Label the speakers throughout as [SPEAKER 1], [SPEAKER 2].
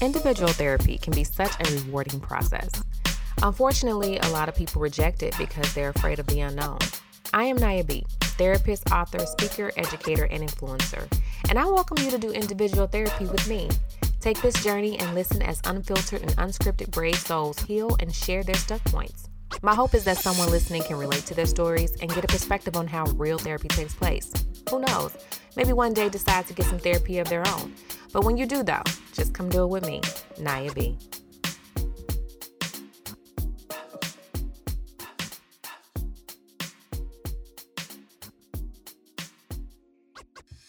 [SPEAKER 1] Individual therapy can be such a rewarding process. Unfortunately, a lot of people reject it because they're afraid of the unknown. I am Naya B, therapist, author, speaker, educator, and influencer, and I welcome you to do individual therapy with me. Take this journey and listen as unfiltered and unscripted brave souls heal and share their stuck points. My hope is that someone listening can relate to their stories and get a perspective on how real therapy takes place. Who knows? Maybe one day decide to get some therapy of their own. But when you do, though, just come do it with me, Naya B.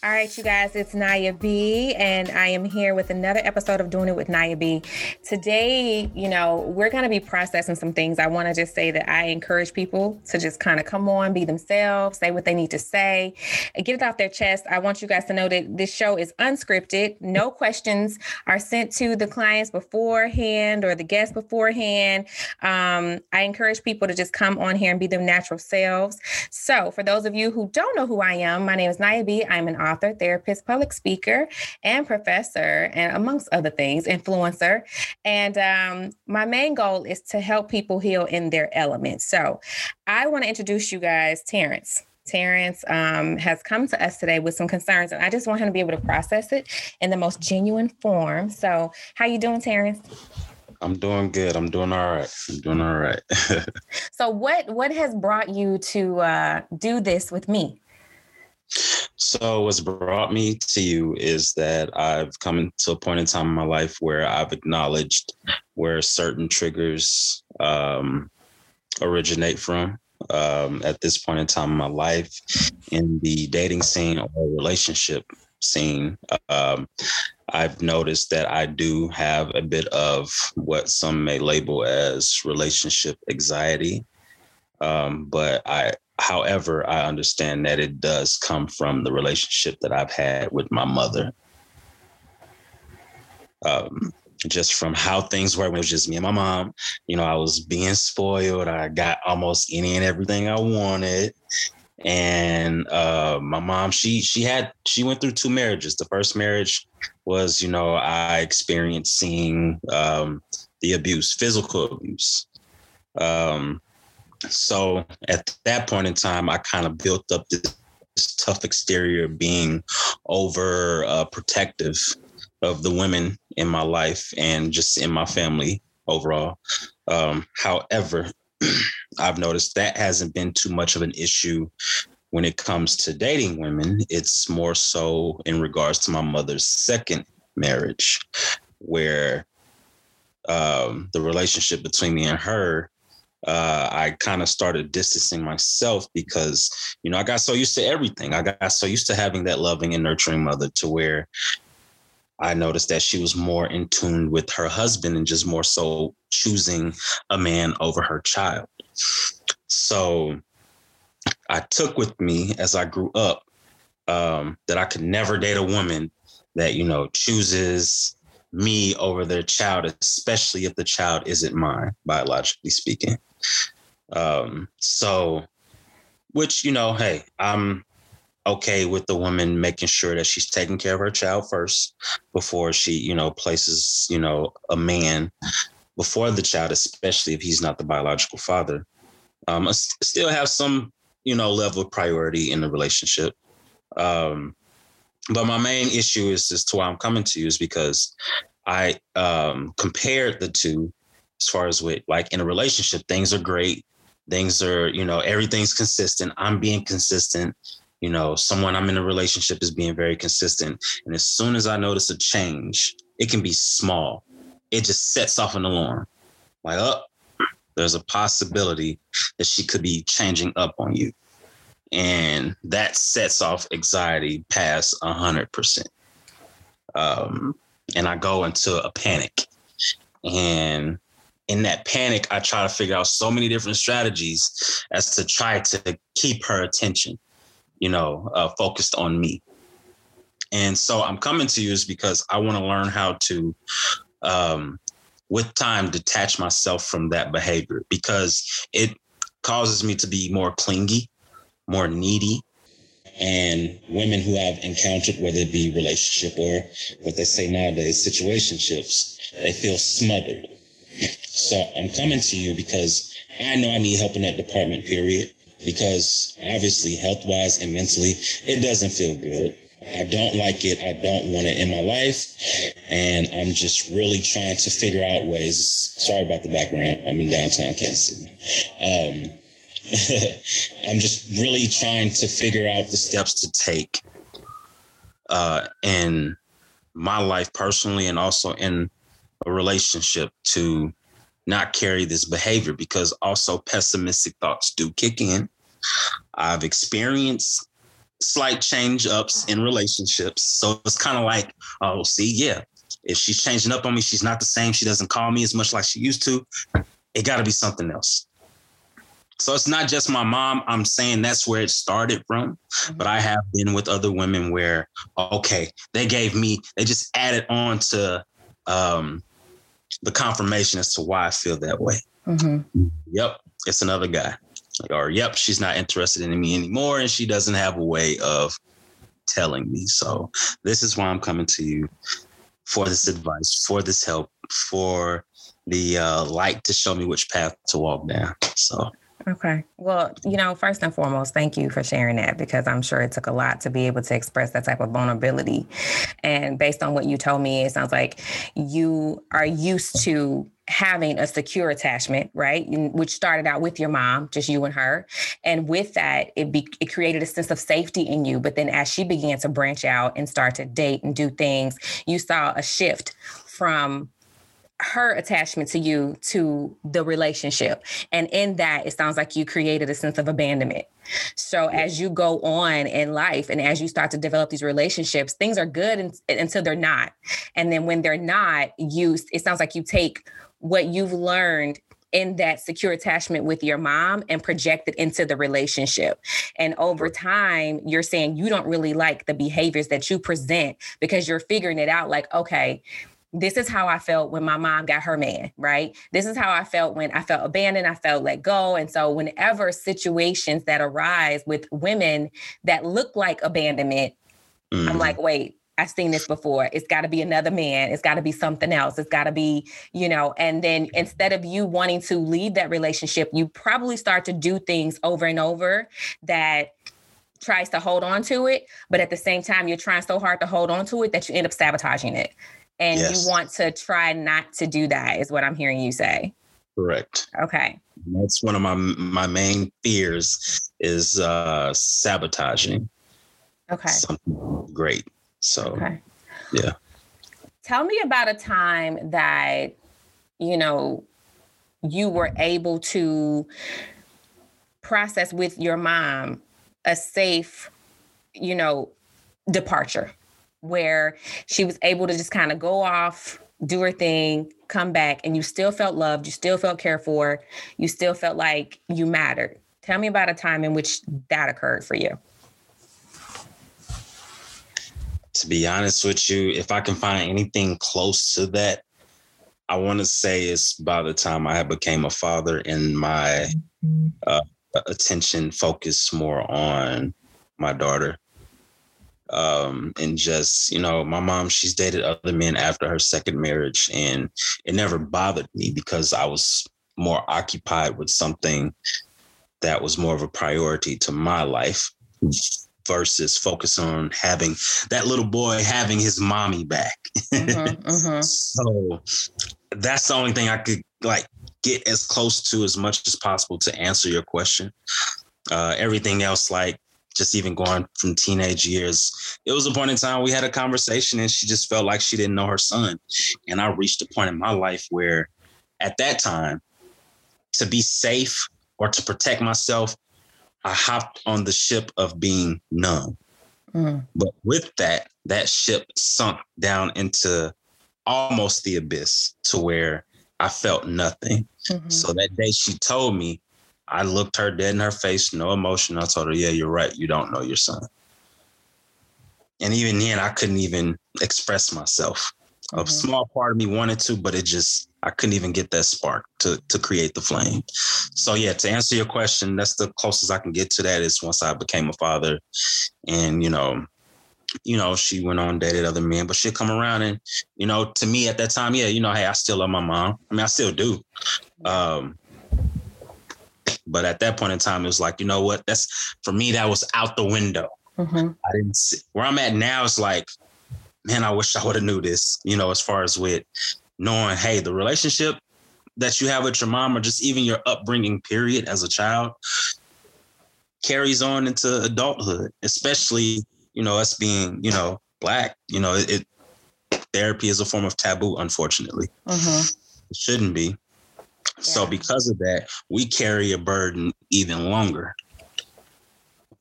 [SPEAKER 1] All right, you guys, it's Naya B, and I am here with another episode of Doing It with Naya B. Today, you know, we're going to be processing some things. I want to just say that I encourage people to just kind of come on, be themselves, say what they need to say, get it off their chest. I want you guys to know that this show is unscripted. No questions are sent to the clients beforehand or the guests beforehand. Um, I encourage people to just come on here and be their natural selves. So, for those of you who don't know who I am, my name is Naya B. I'm an author, therapist, public speaker, and professor, and amongst other things, influencer. And um, my main goal is to help people heal in their element. So I want to introduce you guys, Terrence. Terrence um, has come to us today with some concerns, and I just want him to be able to process it in the most genuine form. So, how you doing, Terrence?
[SPEAKER 2] I'm doing good. I'm doing all right. I'm doing all right.
[SPEAKER 1] so, what what has brought you to uh, do this with me?
[SPEAKER 2] So, what's brought me to you is that I've come to a point in time in my life where I've acknowledged where certain triggers um, originate from. Um, at this point in time in my life, in the dating scene or relationship scene, um, I've noticed that I do have a bit of what some may label as relationship anxiety. Um, but I However, I understand that it does come from the relationship that I've had with my mother. Um, just from how things were when it was just me and my mom. You know, I was being spoiled. I got almost any and everything I wanted. And uh, my mom, she she had she went through two marriages. The first marriage was, you know, I experienced seeing um, the abuse, physical abuse. Um, so at that point in time, I kind of built up this, this tough exterior being over uh, protective of the women in my life and just in my family overall. Um, however, I've noticed that hasn't been too much of an issue when it comes to dating women. It's more so in regards to my mother's second marriage, where um, the relationship between me and her uh, I kind of started distancing myself because, you know, I got so used to everything. I got so used to having that loving and nurturing mother to where I noticed that she was more in tune with her husband and just more so choosing a man over her child. So I took with me as I grew up um, that I could never date a woman that, you know, chooses me over their child, especially if the child isn't mine, biologically speaking. Um, so, which, you know, hey, I'm okay with the woman making sure that she's taking care of her child first before she, you know, places, you know, a man before the child, especially if he's not the biological father. Um, I still have some, you know, level of priority in the relationship. Um, but my main issue is as to why I'm coming to you is because I um, compared the two as far as with like in a relationship, things are great. Things are, you know, everything's consistent. I'm being consistent. You know, someone I'm in a relationship is being very consistent. And as soon as I notice a change, it can be small. It just sets off an alarm. Like, oh, there's a possibility that she could be changing up on you. And that sets off anxiety past a hundred percent. Um, and I go into a panic. And in that panic, I try to figure out so many different strategies as to try to keep her attention, you know, uh, focused on me. And so I'm coming to you is because I want to learn how to, um, with time, detach myself from that behavior because it causes me to be more clingy, more needy, And women who I've encountered, whether it be relationship or what they say nowadays, situationships, they feel smothered. So I'm coming to you because I know I need help in that department, period. Because obviously, health wise and mentally, it doesn't feel good. I don't like it. I don't want it in my life. And I'm just really trying to figure out ways. Sorry about the background. I'm in downtown Kansas City. Um, I'm just really trying to figure out the steps to take uh, in my life personally and also in a relationship to not carry this behavior because also pessimistic thoughts do kick in. I've experienced slight change ups in relationships. So it's kind of like, oh, see, yeah, if she's changing up on me, she's not the same. She doesn't call me as much like she used to. It got to be something else. So it's not just my mom. I'm saying that's where it started from. Mm-hmm. But I have been with other women where, okay, they gave me, they just added on to um, the confirmation as to why I feel that way. Mm-hmm. Yep, it's another guy. Or, yep, she's not interested in me anymore and she doesn't have a way of telling me. So this is why I'm coming to you for this advice, for this help, for the uh, light to show me which path to walk down. So
[SPEAKER 1] Okay. Well, you know, first and foremost, thank you for sharing that because I'm sure it took a lot to be able to express that type of vulnerability. And based on what you told me, it sounds like you are used to having a secure attachment, right? Which started out with your mom, just you and her. And with that, it be, it created a sense of safety in you. But then as she began to branch out and start to date and do things, you saw a shift from her attachment to you to the relationship. And in that, it sounds like you created a sense of abandonment. So as you go on in life and as you start to develop these relationships, things are good until they're not. And then when they're not, you it sounds like you take what you've learned in that secure attachment with your mom and project it into the relationship. And over time, you're saying you don't really like the behaviors that you present because you're figuring it out like, okay, this is how I felt when my mom got her man, right? This is how I felt when I felt abandoned, I felt let go. And so, whenever situations that arise with women that look like abandonment, mm. I'm like, wait, I've seen this before. It's got to be another man. It's got to be something else. It's got to be, you know, and then instead of you wanting to leave that relationship, you probably start to do things over and over that tries to hold on to it. But at the same time, you're trying so hard to hold on to it that you end up sabotaging it and yes. you want to try not to do that is what i'm hearing you say.
[SPEAKER 2] Correct.
[SPEAKER 1] Okay.
[SPEAKER 2] That's one of my my main fears is uh sabotaging.
[SPEAKER 1] Okay.
[SPEAKER 2] Something great. So okay. yeah.
[SPEAKER 1] Tell me about a time that you know you were able to process with your mom a safe you know departure where she was able to just kind of go off, do her thing, come back, and you still felt loved, you still felt cared for, you still felt like you mattered. Tell me about a time in which that occurred for you.
[SPEAKER 2] To be honest with you, if I can find anything close to that, I want to say it's by the time I became a father and my uh, attention focused more on my daughter um, and just you know my mom she's dated other men after her second marriage and it never bothered me because i was more occupied with something that was more of a priority to my life versus focus on having that little boy having his mommy back mm-hmm, mm-hmm. so that's the only thing i could like get as close to as much as possible to answer your question uh, everything else like just even going from teenage years, it was a point in time we had a conversation and she just felt like she didn't know her son. And I reached a point in my life where at that time, to be safe or to protect myself, I hopped on the ship of being numb. Mm. But with that, that ship sunk down into almost the abyss to where I felt nothing. Mm-hmm. So that day she told me, I looked her dead in her face, no emotion. I told her, Yeah, you're right. You don't know your son. And even then, I couldn't even express myself. Mm-hmm. A small part of me wanted to, but it just I couldn't even get that spark to to create the flame. So yeah, to answer your question, that's the closest I can get to that is once I became a father, and you know, you know, she went on dated other men, but she'd come around and, you know, to me at that time, yeah, you know, hey, I still love my mom. I mean, I still do. Um, but at that point in time, it was like, you know what? That's for me, that was out the window. Mm-hmm. I didn't see where I'm at now. It's like, man, I wish I would have knew this, you know, as far as with knowing, hey, the relationship that you have with your mom or just even your upbringing period as a child carries on into adulthood, especially, you know, us being, you know, black, you know, it, therapy is a form of taboo, unfortunately. Mm-hmm. It shouldn't be. So because of that, we carry a burden even longer.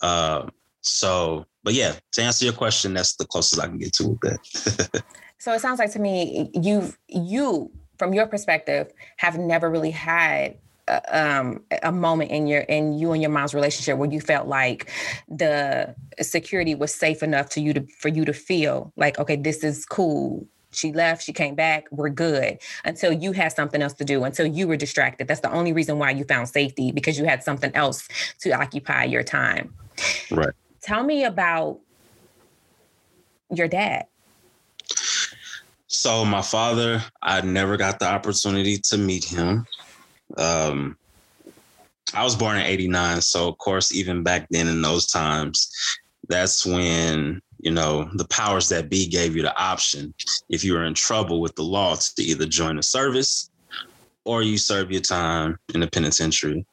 [SPEAKER 2] Uh, so, but yeah, to answer your question, that's the closest I can get to with that.
[SPEAKER 1] so it sounds like to me, you've you from your perspective have never really had um, a moment in your in you and your mom's relationship where you felt like the security was safe enough to you to for you to feel like okay this is cool she left, she came back, we're good until you had something else to do, until you were distracted. That's the only reason why you found safety because you had something else to occupy your time.
[SPEAKER 2] Right.
[SPEAKER 1] Tell me about your dad.
[SPEAKER 2] So, my father, I never got the opportunity to meet him. Um, I was born in 89. So, of course, even back then in those times, that's when you know, the powers that be gave you the option if you were in trouble with the law to either join the service or you serve your time in the penitentiary.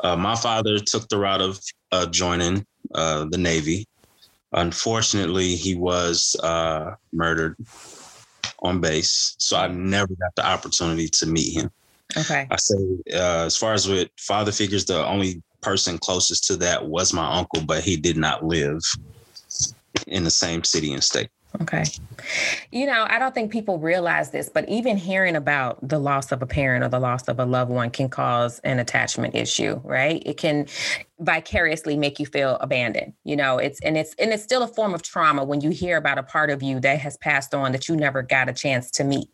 [SPEAKER 2] Uh, my father took the route of uh, joining uh, the Navy. Unfortunately, he was uh, murdered on base, so I never got the opportunity to meet him.
[SPEAKER 1] Okay.
[SPEAKER 2] I say, uh, as far as with father figures, the only person closest to that was my uncle, but he did not live in the same city and state.
[SPEAKER 1] Okay. You know, I don't think people realize this, but even hearing about the loss of a parent or the loss of a loved one can cause an attachment issue, right? It can vicariously make you feel abandoned you know? It's and it's and it's still a form of trauma when you hear about a part of you that has passed on that you never got a chance to meet.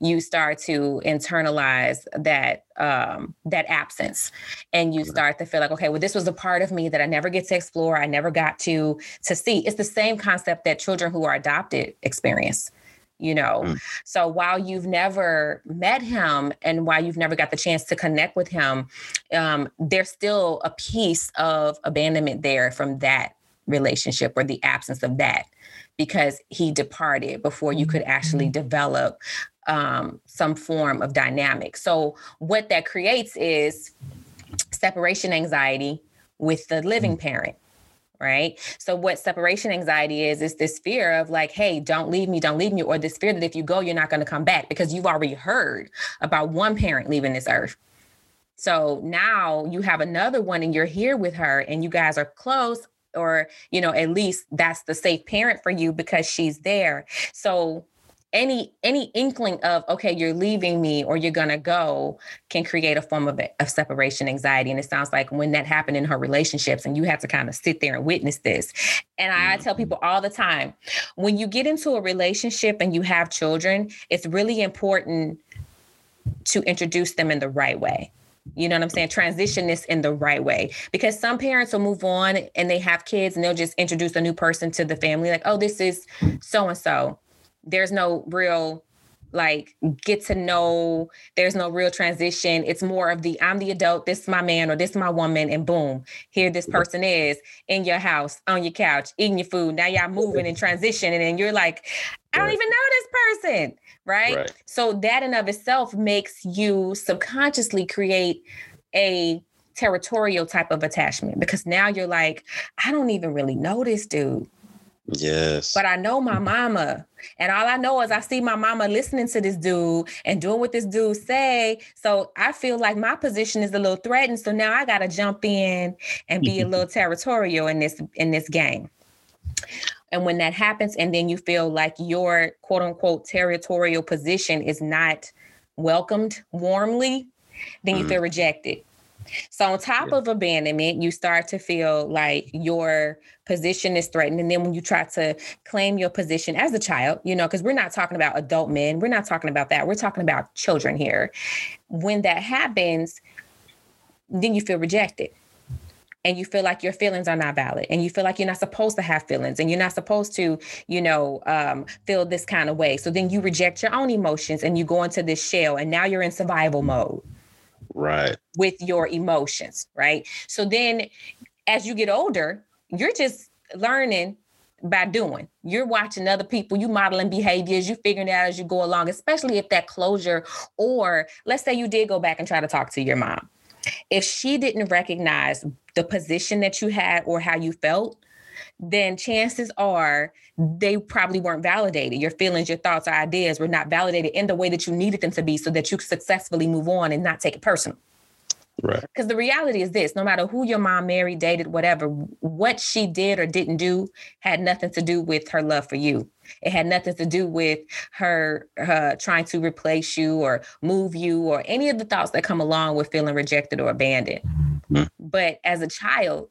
[SPEAKER 1] You start to internalize that um that absence and you start to feel like okay well this was a part of me that i never get to explore i never got to to see. It's the same concept that children who are adopted experience you know mm. so while you've never met him and while you've never got the chance to connect with him um, there's still a piece of abandonment there from that relationship or the absence of that because he departed before you could actually mm-hmm. develop um, some form of dynamic so what that creates is separation anxiety with the living mm. parent right? So what separation anxiety is is this fear of like, hey, don't leave me, don't leave me, or this fear that if you go, you're not going to come back because you've already heard about one parent leaving this earth. So now you have another one and you're here with her and you guys are close or you know at least that's the safe parent for you because she's there. So any any inkling of okay you're leaving me or you're gonna go can create a form of, of separation anxiety and it sounds like when that happened in her relationships and you had to kind of sit there and witness this and I, I tell mm-hmm. people all the time when you get into a relationship and you have children it's really important to introduce them in the right way you know what I'm saying? Transition this in the right way. Because some parents will move on and they have kids and they'll just introduce a new person to the family, like, oh, this is so and so there's no real like get to know there's no real transition. It's more of the i'm the adult this is my man or this is my woman and boom here this person is in your house on your couch eating your food. Now y'all moving and transitioning and you're like i don't even know this person right? right. So that in of itself makes you subconsciously create a territorial type of attachment because now you're like i don't even really know this dude
[SPEAKER 2] Yes.
[SPEAKER 1] But I know my mama. And all I know is I see my mama listening to this dude and doing what this dude say. So I feel like my position is a little threatened. So now I gotta jump in and be a little territorial in this in this game. And when that happens, and then you feel like your quote unquote territorial position is not welcomed warmly, then you mm. feel rejected So, on top yeah. of abandonment, you start to feel like your position is threatened. And then when you try to claim your position as a child, you know, because we're not talking about adult men, we're not talking about that. We're talking about children here. When that happens, then you feel rejected and you feel like your feelings are not valid and you feel like you're not supposed to have feelings and you're not supposed to you know um, feel this kind of way so then you reject your own emotions and you go into this shell and now you're in survival mode
[SPEAKER 2] right
[SPEAKER 1] with your emotions right so then as you get older you're just learning by doing. You're watching other people, you modeling behaviors, you figuring out as you go along, especially if that closure, or let's say you did go back and try to talk to your mom. If she didn't recognize the position that you had or how you felt, then chances are they probably weren't validated. Your feelings, your thoughts, or ideas were not validated in the way that you needed them to be so that you could successfully move on and not take it personal.
[SPEAKER 2] Right.
[SPEAKER 1] Because the reality is this no matter who your mom married, dated, whatever, what she did or didn't do had nothing to do with her love for you. It had nothing to do with her, her trying to replace you or move you or any of the thoughts that come along with feeling rejected or abandoned. Mm-hmm. But as a child,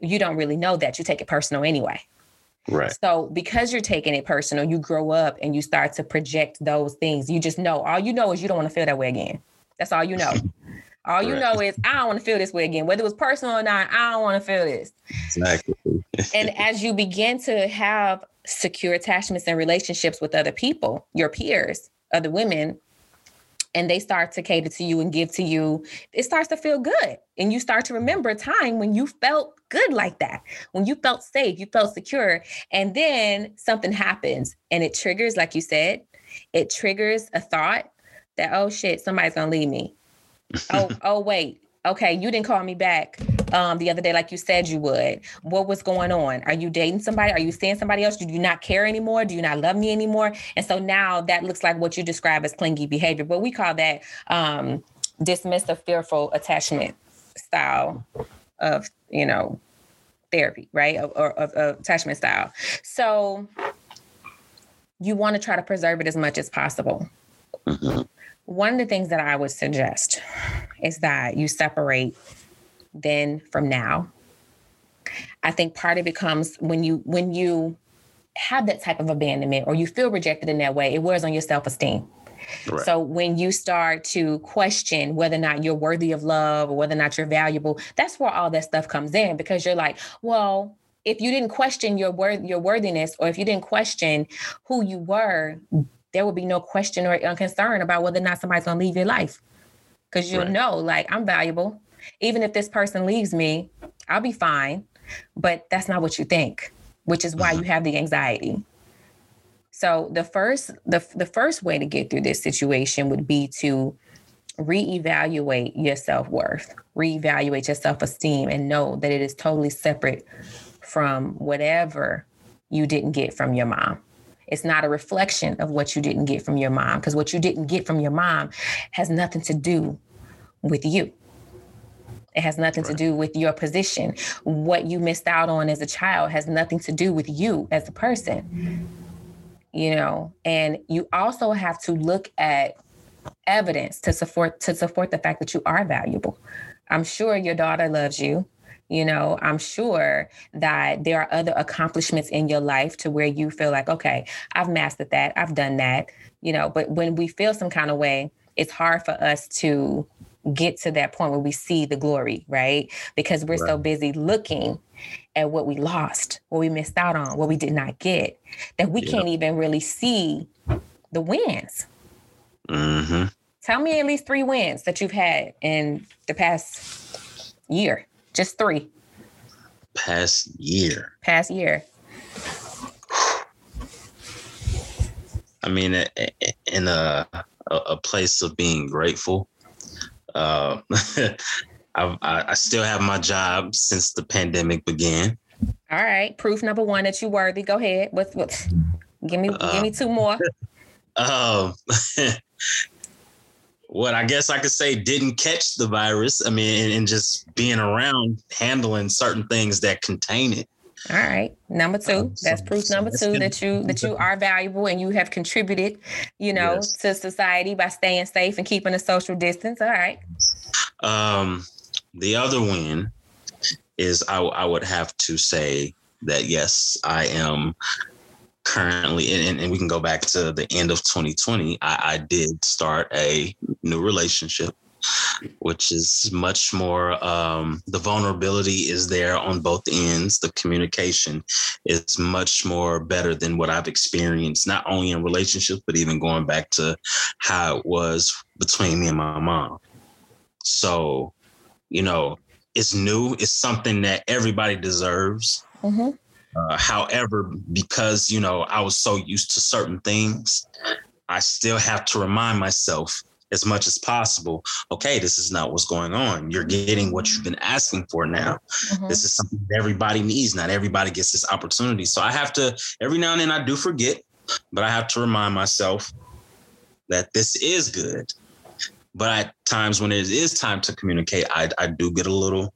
[SPEAKER 1] you don't really know that. You take it personal anyway.
[SPEAKER 2] Right.
[SPEAKER 1] So because you're taking it personal, you grow up and you start to project those things. You just know all you know is you don't want to feel that way again. That's all you know. All you right. know is I don't want to feel this way again, whether it was personal or not. I don't want to feel this.
[SPEAKER 2] Exactly.
[SPEAKER 1] and as you begin to have secure attachments and relationships with other people, your peers, other women, and they start to cater to you and give to you, it starts to feel good. And you start to remember a time when you felt good like that, when you felt safe, you felt secure. And then something happens and it triggers, like you said, it triggers a thought that, oh shit, somebody's gonna leave me. oh, oh, wait, okay, you didn't call me back um, the other day like you said you would. What was going on? Are you dating somebody? Are you seeing somebody else? Do you not care anymore? Do you not love me anymore? And so now that looks like what you describe as clingy behavior, but we call that um, dismissive, fearful attachment style of, you know, therapy, right? Or, of, attachment style. So you want to try to preserve it as much as possible. Mm-hmm. One of the things that I would suggest is that you separate then from now. I think part of it comes when you when you have that type of abandonment or you feel rejected in that way, it wears on your self-esteem. Right. So when you start to question whether or not you're worthy of love or whether or not you're valuable, that's where all that stuff comes in because you're like, well, if you didn't question your worth your worthiness or if you didn't question who you were, there would be no question or concern about whether or not somebody's gonna leave your life. Cause you'll right. know, like, I'm valuable. Even if this person leaves me, I'll be fine. But that's not what you think, which is why mm-hmm. you have the anxiety. So the first the, the first way to get through this situation would be to reevaluate your self-worth, reevaluate your self-esteem and know that it is totally separate from whatever you didn't get from your mom. It's not a reflection of what you didn't get from your mom because what you didn't get from your mom has nothing to do with you. It has nothing right. to do with your position. What you missed out on as a child has nothing to do with you as a person. You know, and you also have to look at evidence to support to support the fact that you are valuable. I'm sure your daughter loves you. You know, I'm sure that there are other accomplishments in your life to where you feel like, okay, I've mastered that, I've done that, you know, but when we feel some kind of way, it's hard for us to get to that point where we see the glory, right? Because we're right. so busy looking at what we lost, what we missed out on, what we did not get, that we can't even really see the wins.
[SPEAKER 2] Mm-hmm.
[SPEAKER 1] Tell me at least three wins that you've had in the past year. Just three.
[SPEAKER 2] Past year.
[SPEAKER 1] Past year.
[SPEAKER 2] I mean, in a a place of being grateful. Uh, I, I still have my job since the pandemic began.
[SPEAKER 1] All right, proof number one that you're worthy. Go ahead. What? Give me uh, give me two more.
[SPEAKER 2] Um, what I guess I could say didn't catch the virus. I mean, and, and, just being around handling certain things that contain it.
[SPEAKER 1] All right. Number two. Um, so, that's proof number so two that you that you are valuable and you have contributed, you know, yes. to society by staying safe and keeping a social distance. All right.
[SPEAKER 2] Um the other win is I, I would have to say that yes, I am currently, and, and we can go back to the end of 2020. I, I did start a new relationship which is much more um, the vulnerability is there on both ends the communication is much more better than what i've experienced not only in relationships but even going back to how it was between me and my mom so you know it's new it's something that everybody deserves. Mm-hmm. uh, however because you know i was so used to certain things i still have to remind myself as much as possible okay this is not what's going on. You're getting what you've been asking for now. Mm-hmm. this is something everybody needs. Not everybody gets this opportunity. So i have to every now and then i do forget but i have to remind myself that this is good but at times when it is time to communicate i, I do get a little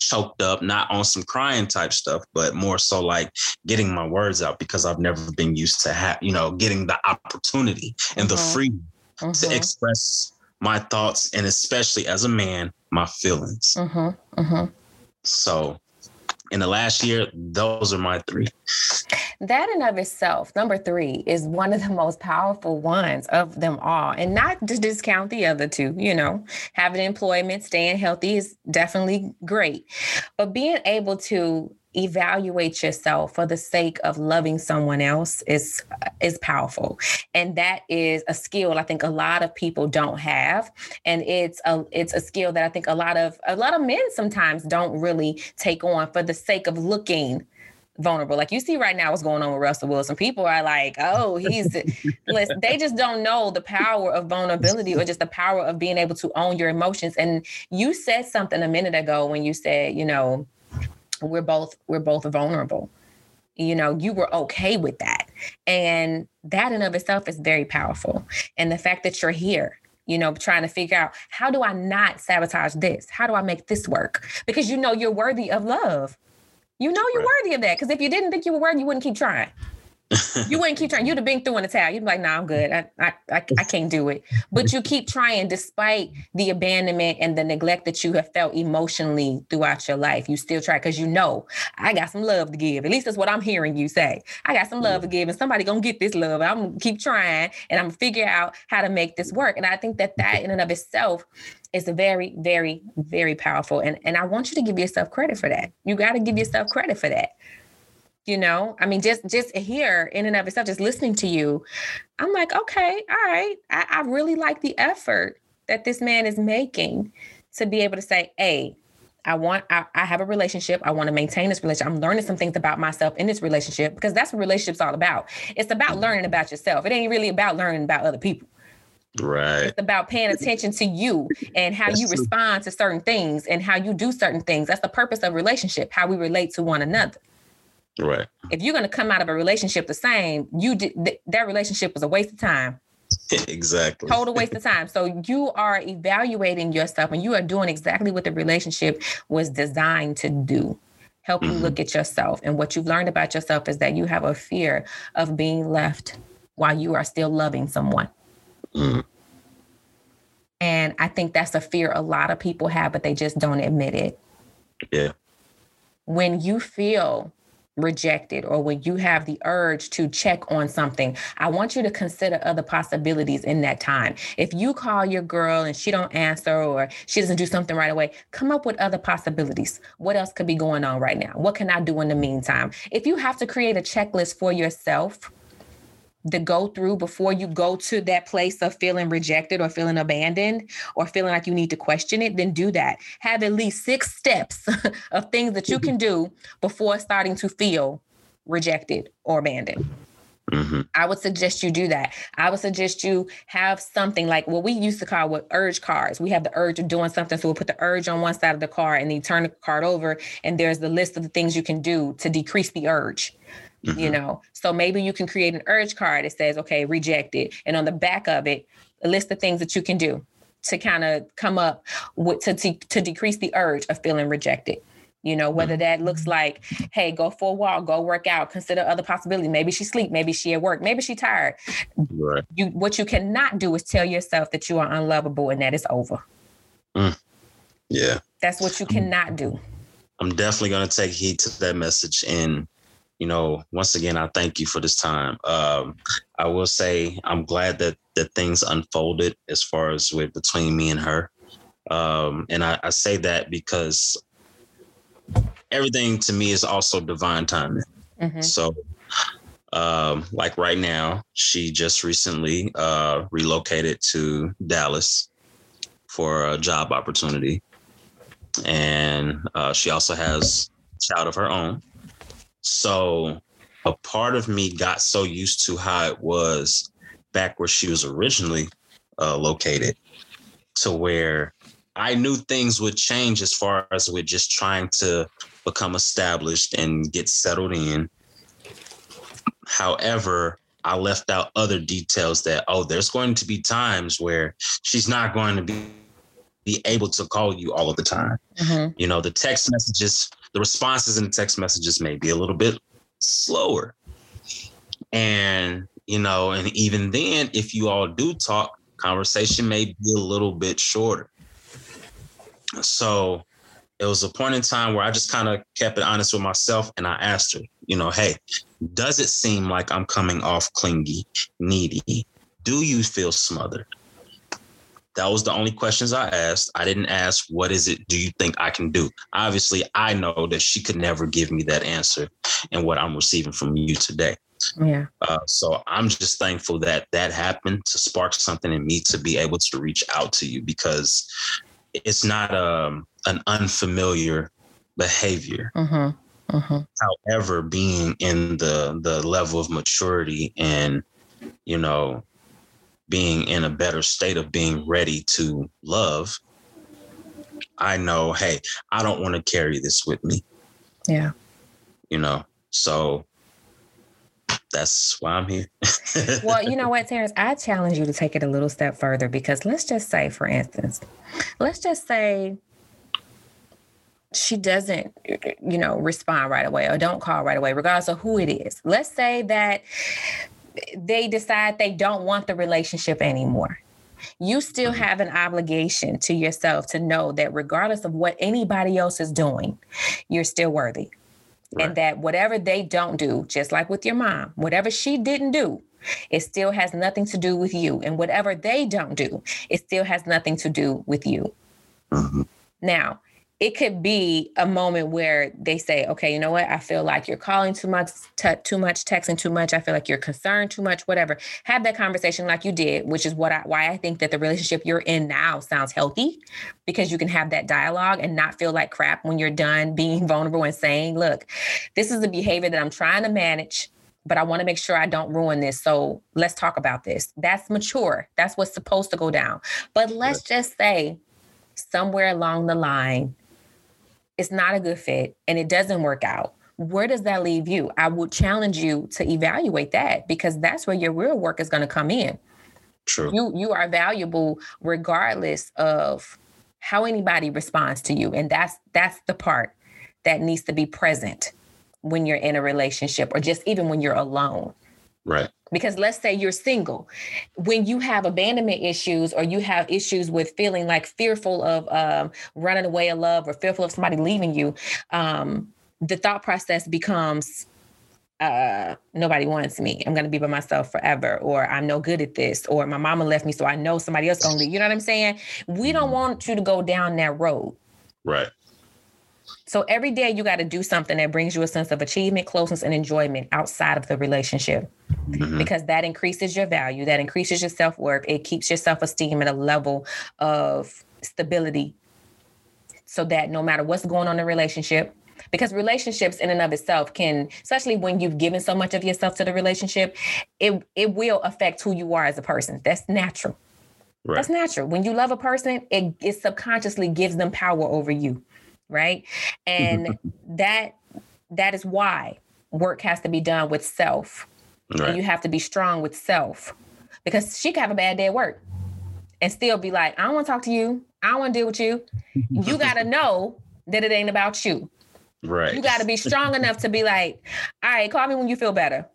[SPEAKER 2] choked up, not on some crying type stuff, but more so like getting my words out because I've never been used to have, you know, getting the opportunity and mm-hmm. the freedom mm-hmm. to express my thoughts and especially as a man, my feelings. Mm-hmm. mm-hmm. So in the last year, those are my three.
[SPEAKER 1] That in of itself, number three, is one of the most powerful ones of them all. And not to discount the other two, you know, having employment, staying healthy is definitely great. But being able to evaluate yourself for the sake of loving someone else is is powerful and that is a skill i think a lot of people don't have and it's a it's a skill that i think a lot of a lot of men sometimes don't really take on for the sake of looking vulnerable. Like you see right now what's going on with Russell Wilson. People are like, oh, he's listen, they just don't know the power of vulnerability or just the power of being able to own your emotions. And you said something a minute ago when you said, you know, we're both we're both vulnerable. You know you were okay with that. And that in of itself is very powerful. And the fact that you're here you know trying to figure out how do i not sabotage this? How do i make this work? Because you know you're worthy of love. You know you're right. worthy of that. Because if you didn't think you were worthy you wouldn't keep trying you wouldn't keep trying. You'd have been threw in the towel. You'd be like, "No, nah, I'm good. I, I, I, I can't do it." But you keep trying, despite the abandonment and the neglect that you have felt emotionally throughout your life. You still try because you know I got some love to give. At least that's what I'm hearing you say. I got some love to mm-hmm. give, and somebody gonna get this love. I'm gonna keep trying, and I'm gonna figure out how to make this work. And I think that that in and of itself is very, very, very powerful. And and I want you to give yourself credit for that. You got to give yourself credit for that you know i mean just just here in and of itself just listening to you i'm like okay all right I, I really like the effort that this man is making to be able to say hey I want, I, I, have a relationship. I want to maintain this relationship. I'm learning some things about myself in this relationship because that's what relationships all about. It's about mm-hmm. learning about yourself. It ain't really about learning about other people.
[SPEAKER 2] Right.
[SPEAKER 1] It's about paying attention to you and how that's you respond to certain things and how you do certain things. That's the purpose of relationship, how we relate to one another.
[SPEAKER 2] Right.
[SPEAKER 1] If you're going to come out of a relationship the same, you did th- that relationship was a waste of time.
[SPEAKER 2] exactly.
[SPEAKER 1] Total waste of time. So you are evaluating yourself and you are doing exactly what the relationship was designed to do. Help mm-hmm. you look at yourself. And what you've learned about yourself is that you have a fear of being left while you are still loving someone. Mm. And I think that's a fear a lot of people have, but they just don't admit it.
[SPEAKER 2] Yeah.
[SPEAKER 1] When you feel rejected or when you have the urge to check on something i want you to consider other possibilities in that time. If you call your girl and she don't answer or she doesn't do something right away come up with other possibilities. What else could be going on right now? What can i do in the meantime? If you have to create a checklist for yourself to go through before you go to that place of feeling rejected or feeling abandoned or feeling like you need to question it, then do that. Have at least six steps of things that you can do before starting to feel rejected or abandoned. Mm-hmm. I would suggest you do that. I would suggest you have something like what we used to call what urge cards. We have the urge of doing something. So we'll put the urge on one side of the card and then you turn the card over, and there's the list of the things you can do to decrease the urge. Mm-hmm. You know, so maybe you can create an urge card that says, okay, rejected. And on the back of it, a list of things that you can do to kind of come up with to, to, to decrease the urge of feeling rejected you know whether that looks mm-hmm. like hey go for a walk go work out consider other possibilities maybe she sleep maybe she at work maybe she tired right. you what you cannot do is tell yourself that you are unlovable and that it's over mm.
[SPEAKER 2] Yeah.
[SPEAKER 1] That's what you cannot do.
[SPEAKER 2] I'm definitely going to take heed to that message. And, you know, once again, I thank you for this time. Um, I will say I'm glad that that things unfolded as far as with between me and her. Um, and I, I say that because everything to me is also divine timing. Mm-hmm. So, um, like right now, she just recently uh, relocated to Dallas for a job opportunity and uh, she also has a child of her own. So a part of me got so used to how it was back where she was originally uh, located to where I knew things would change as far as we're just trying to become established and get settled in. However, I left out other details that, oh, there's going to be times where she's not going to be be able to call you all of the time. Mm-hmm. You know, the text messages, the responses in the text messages may be a little bit slower. And, you know, and even then, if you all do talk, conversation may be a little bit shorter. So it was a point in time where I just kind of kept it honest with myself and I asked her, you know, hey, does it seem like I'm coming off clingy, needy? Do you feel smothered? That was the only questions I asked. I didn't ask, what is it do you think I can do? Obviously, I know that she could never give me that answer and what I'm receiving from you today.
[SPEAKER 1] Yeah.
[SPEAKER 2] Uh, so I'm just thankful that that happened to spark something in me to be able to reach out to you because it's not um, an unfamiliar behavior. Mm-hmm. Mm-hmm. However, being in the the level of maturity and you know being in a better state of being ready to love, I know, hey, I don't want to carry this with me.
[SPEAKER 1] Yeah.
[SPEAKER 2] You know, so that's why I'm here.
[SPEAKER 1] well, you know what, Terrence, I challenge you to take it a little step further because let's just say, for instance, let's just say she doesn't, you know, respond right away or don't call right away, regardless of who it is. Let's say that they decide they don't want the relationship anymore you still mm-hmm. have an obligation to yourself to know that regardless of what anybody else is doing, you're still worthy. Right. And that whatever they don't do, just like with your mom, whatever she didn't do, it still has nothing to do with you. And whatever they don't do, it still has nothing to do with you. Mm-hmm. Now, it could be a moment where they say, okay, you know what? I feel like you're calling too much, t- too much, texting too much. I feel like you're concerned too much, whatever. Have that conversation like you did, which is what I, why I think that the relationship you're in now sounds healthy because you can have that dialogue and not feel like crap when you're done being vulnerable and saying, look, this is the behavior that I'm trying to manage but I want to make sure I don't ruin this. So let's talk about this. That's mature. That's what's supposed to go down. But let's yes. just say somewhere along the line, it's not a good fit and it doesn't work out, where does that leave you? I would challenge you to evaluate that because that's where your real work is going to come in.
[SPEAKER 2] True.
[SPEAKER 1] You you are valuable regardless of how anybody responds to you and that's that's the part that needs to be present when you're in a relationship or just even when you're alone.
[SPEAKER 2] Right.
[SPEAKER 1] Because let's say you're single, when you have abandonment issues or you have issues with feeling like fearful of um, running away of love or fearful of somebody leaving you, um, the thought process becomes uh, nobody wants me. I'm going to be by myself forever, or I'm no good at this, or my mama left me, so I know somebody else going to leave. You know what I'm saying? We don't mm-hmm. want you to go down that road.
[SPEAKER 2] Right.
[SPEAKER 1] So every day you got to do something that brings you a sense of achievement, closeness, and enjoyment outside of the relationship. Mm-hmm. Because that increases your value, that increases your self worth, it keeps your self esteem at a level of stability so that no matter what's going on in the relationship, because relationships in and of itself can especially when you've given so much of yourself to the relationship it it will affect who you are as a person that's natural right. that's natural when you love a person it, it subconsciously gives them power over you right? And that that is why work has to be done with self. Right. And you have to be strong with self. Because she could have a bad day at work and still be like, I don't want to talk to you. I don't want to deal with you. You got to know that it ain't about you.
[SPEAKER 2] Right.
[SPEAKER 1] You got to be strong enough to be like, all right, call me when you feel better.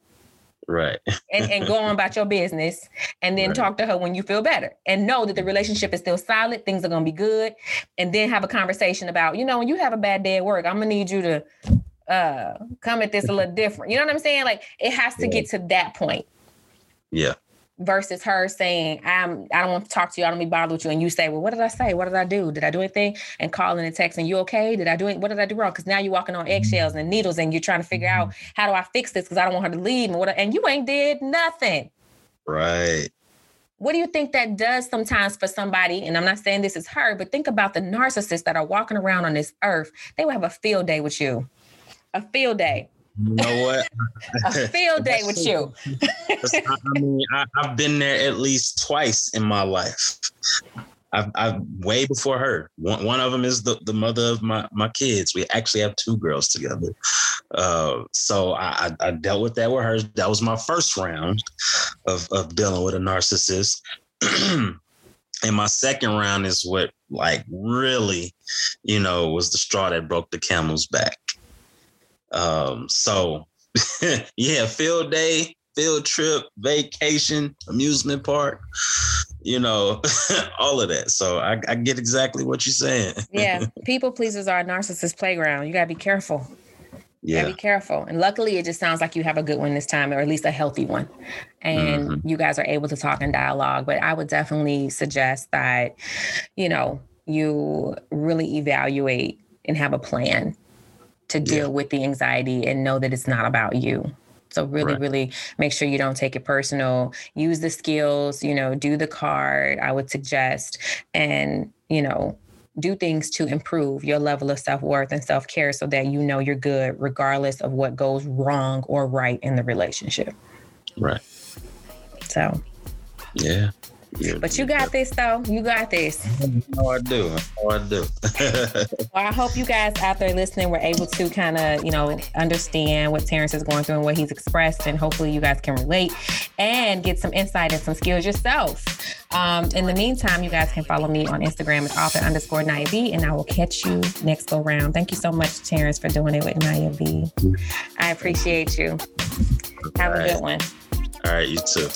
[SPEAKER 2] Right.
[SPEAKER 1] and, and go on about your business and then right. talk to her when you feel better and know that the relationship is still solid, things are gonna be good, and then have a conversation about, you know, when you have a bad day at work, I'm gonna need you to uh come at this a little different. You know what I'm saying? Like it has to yeah. get to that point.
[SPEAKER 2] Yeah
[SPEAKER 1] versus her saying, I'm I don't want to talk to you, I don't be bothered with you. And you say, Well, what did I say? What did I do? Did I do anything? And calling and texting, you okay? Did I do it? What did I do wrong? Because now you're walking on eggshells and needles and you're trying to figure out mm-hmm. how do I fix this because I don't want her to leave and what and you ain't did nothing.
[SPEAKER 2] Right.
[SPEAKER 1] What do you think that does sometimes for somebody? And I'm not saying this is her, but think about the narcissists that are walking around on this earth. They will have a field day with you. A field day.
[SPEAKER 2] You know what?
[SPEAKER 1] a field day with you.
[SPEAKER 2] I mean, I, have been there at least twice in my life. I've, I've way before her. One, one of them is the, the mother of my, my kids. We actually have two girls together. Uh, so I, I, dealt with that with her. That was my first round of, of dealing with a narcissist. and my second round is what like really, you know, was the straw that broke the camel's back. Um, so yeah, field day, field trip, vacation, amusement park, you know, all of that. So I, I get exactly what you're saying.
[SPEAKER 1] yeah, people pleasers are a narcissist playground. You gotta be careful. Yeah. gotta be careful. And luckily, it just sounds like you have a good one this time, or at least a healthy one. And mm-hmm. you guys are able to talk and dialogue. But I would definitely suggest that, you know, you really evaluate and have a plan to deal yeah. with the anxiety and know that it's not about you. So really, right. really make sure you don't take it personal. Use the skills, you know, do the card, I would suggest, and, you know, do things to improve your level of self-worth and self-care so that you know you're good regardless of what goes wrong or right in the relationship.
[SPEAKER 2] Right.
[SPEAKER 1] So
[SPEAKER 2] yeah.
[SPEAKER 1] But you got this, though. You got this.
[SPEAKER 2] No, I do. No, I do.
[SPEAKER 1] well, I hope you guys out there listening were able to kind of, you know, understand what Terrence is going through and what he's expressed, and hopefully you guys can relate and get some insight and some skills yourself. Um, in the meantime, you guys can follow me on Instagram at author underscore Naya B, and I will catch you next go round. Thank you so much, Terrence, for doing it with Naya B. I appreciate you. Have a good one.
[SPEAKER 2] All right, you too.